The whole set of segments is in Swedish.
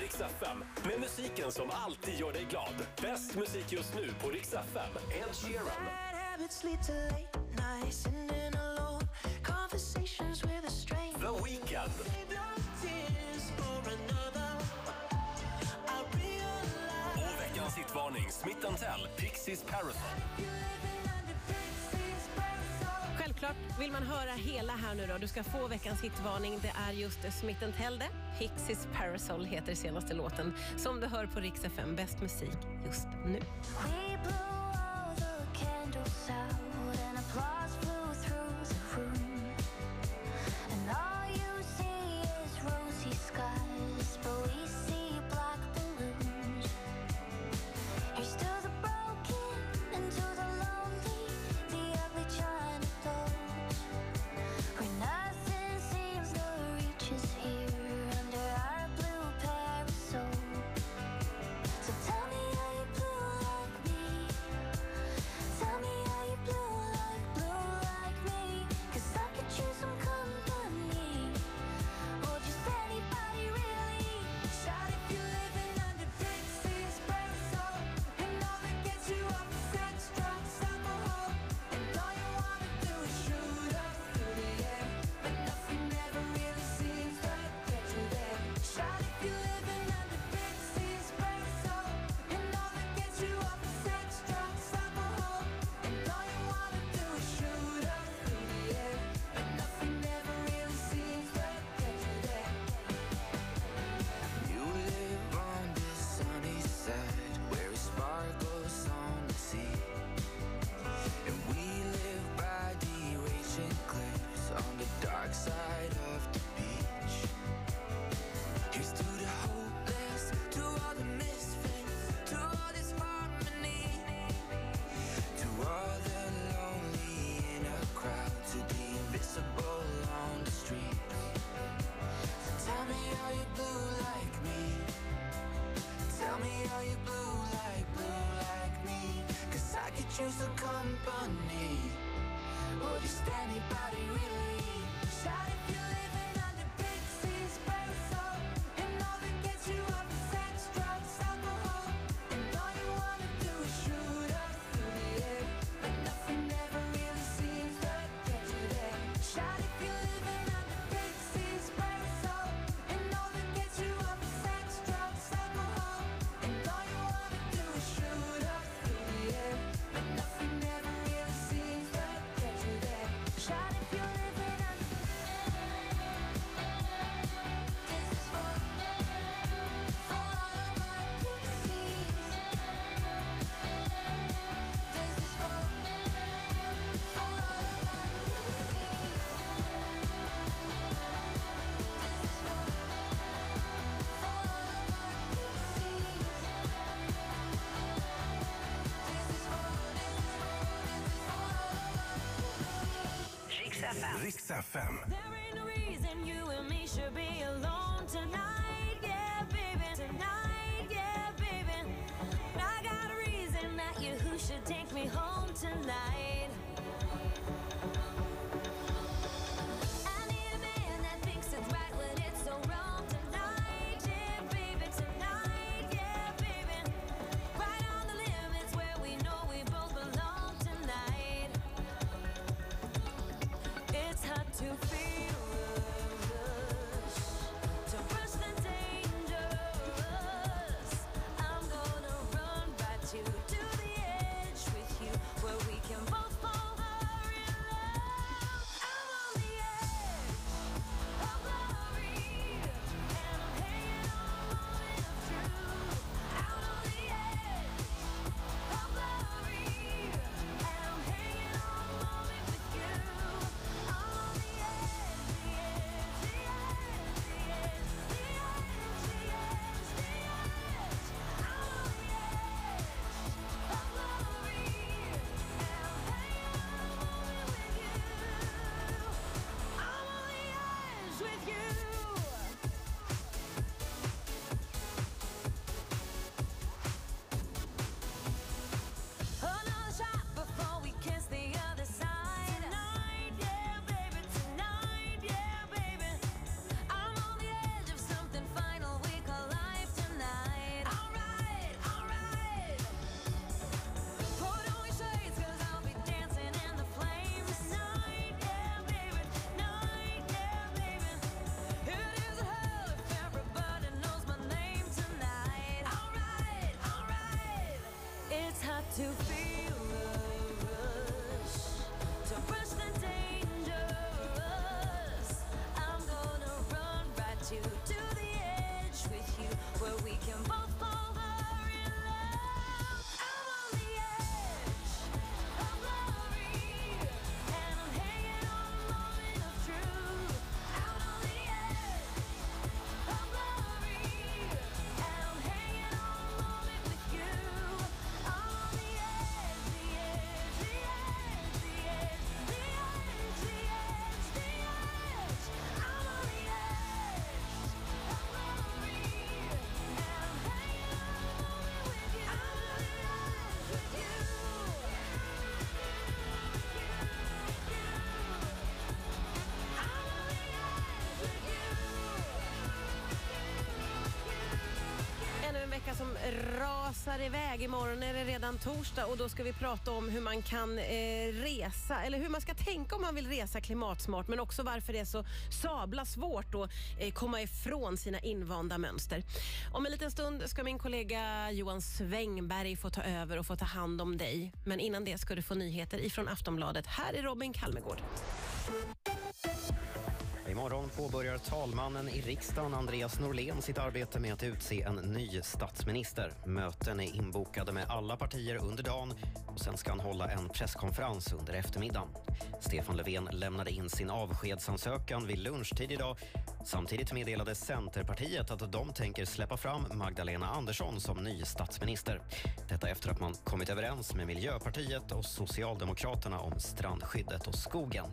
här med musiken som alltid gör dig glad. Bäst musik just nu på Rix FM. Ed Sheeran. The Weeknd. Och veckans hitvarning, Smith Tell, Pixies Parasol självklart vill man höra hela här nu då. Du ska få veckans hitvarning. Det är just Smith Telde. Pixies Parasol heter senaste låten som du hör på Rix FM. Bäst musik just nu. We blew all the candles out and applause flew through the room choose the company? Would Or just anybody really? Shout if you're living up. FM. Rix FM. There ain't no reason you and me should be alone tonight, yeah, baby. Tonight, yeah, baby. I got a reason that you who should take me home tonight. to feel rasar iväg. Imorgon är det redan torsdag och då ska vi prata om hur man kan eh, resa, eller hur man ska tänka om man vill resa klimatsmart, men också varför det är så sabla svårt att eh, komma ifrån sina invanda mönster. Om en liten stund ska min kollega Johan Svängberg få ta över och få ta hand om dig. Men innan det ska du få nyheter ifrån Aftonbladet. Här är Robin Kalmegård. Imorgon påbörjar talmannen i riksdagen Andreas Norlén sitt arbete med att utse en ny statsminister. Möten är inbokade med alla partier under dagen och sen ska han hålla en presskonferens under eftermiddagen. Stefan Löfven lämnade in sin avskedsansökan vid lunchtid idag. Samtidigt meddelade Centerpartiet att de tänker släppa fram Magdalena Andersson som ny statsminister. Detta efter att man kommit överens med Miljöpartiet och Socialdemokraterna om strandskyddet och skogen.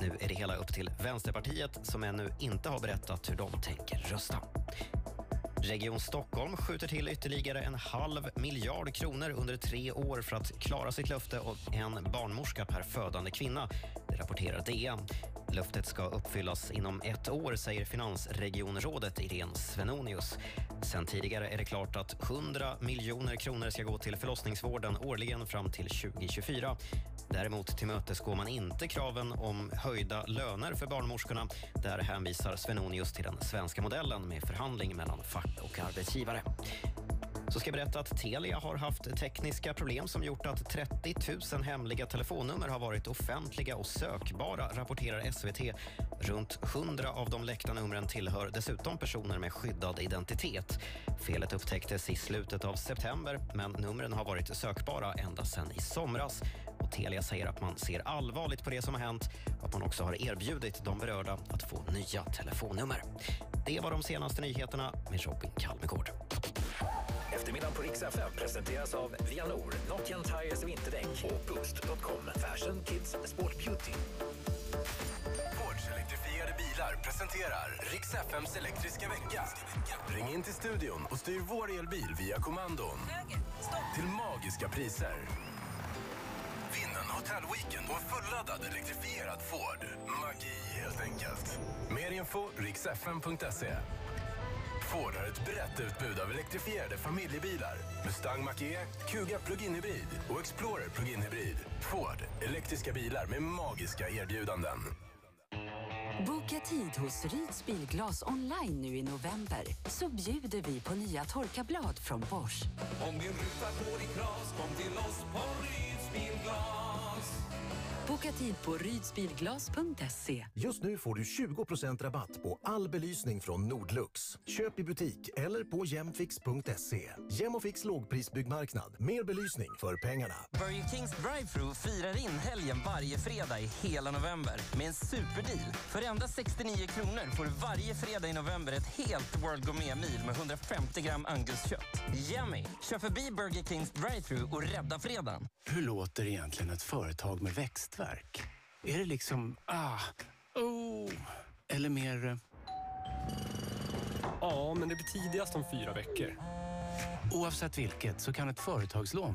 Nu är det hela upp till Vänsterpartiet som ännu inte har berättat hur de tänker rösta. Region Stockholm skjuter till ytterligare en halv miljard kronor under tre år för att klara sitt löfte om en barnmorska per födande kvinna. Det rapporterar DN. Löftet ska uppfyllas inom ett år, säger finansregionrådet Irene Svenonius. Sen tidigare är det klart att 100 miljoner kronor ska gå till förlossningsvården årligen fram till 2024. Däremot tillmötesgår man inte kraven om höjda löner för barnmorskorna. Där hänvisar Svenonius till den svenska modellen med förhandling mellan fack och arbetsgivare. Så ska jag berätta att Telia har haft tekniska problem som gjort att 30 000 hemliga telefonnummer har varit offentliga och sökbara, rapporterar SVT. Runt 100 av de läckta numren tillhör dessutom personer med skyddad identitet. Felet upptäcktes i slutet av september, men numren har varit sökbara ända sedan i somras. Och Telia säger att man ser allvarligt på det som har hänt och att man också har erbjudit de berörda att få nya telefonnummer. Det var de senaste nyheterna med Robin Kalmegård. Eftermiddagen på Rix FM presenteras av Vianor, Nokian Tires vinterdäck och Boost.com. Fashion, Kids, Sport, Beauty. Fords elektrifierade bilar presenterar Rix FMs elektriska vecka. Ring in till studion och styr vår elbil via kommandon. Till magiska priser. Vinn en hotellweekend och en fulladdad elektrifierad Ford. Magi helt enkelt. Mer info riksfm.se. Ford har ett brett utbud av elektrifierade familjebilar. Mustang Mach-E, Kuga Plug-in Hybrid och Explorer Plug-in Hybrid. Ford, elektriska bilar med magiska erbjudanden. Boka tid hos Ryds Bilglas online nu i november så bjuder vi på nya torkarblad från Bosch. Om din ruta går i kras, kom till oss på Ryds Bilglas. Boka tid på rydsbilglas.se. Just nu får du 20% rabatt på all belysning från Nordlux. Köp i butik eller på jämfix.se. Jämfix lågprisbyggmarknad. Mer belysning för pengarna. Burger Kings drive-thru firar in helgen varje fredag i hela november med en superdeal. För endast 69 kronor får du varje fredag i november ett helt World Gourmet-mil med 150 gram anguskött. Yummy! Kör förbi Burger Kings drive-thru och rädda fredagen. Hur låter egentligen ett företag med växtverk? Är det liksom ah, oh, eller mer... eh, Ja, men det blir tidigast om fyra veckor. Oavsett vilket så kan ett företagslån från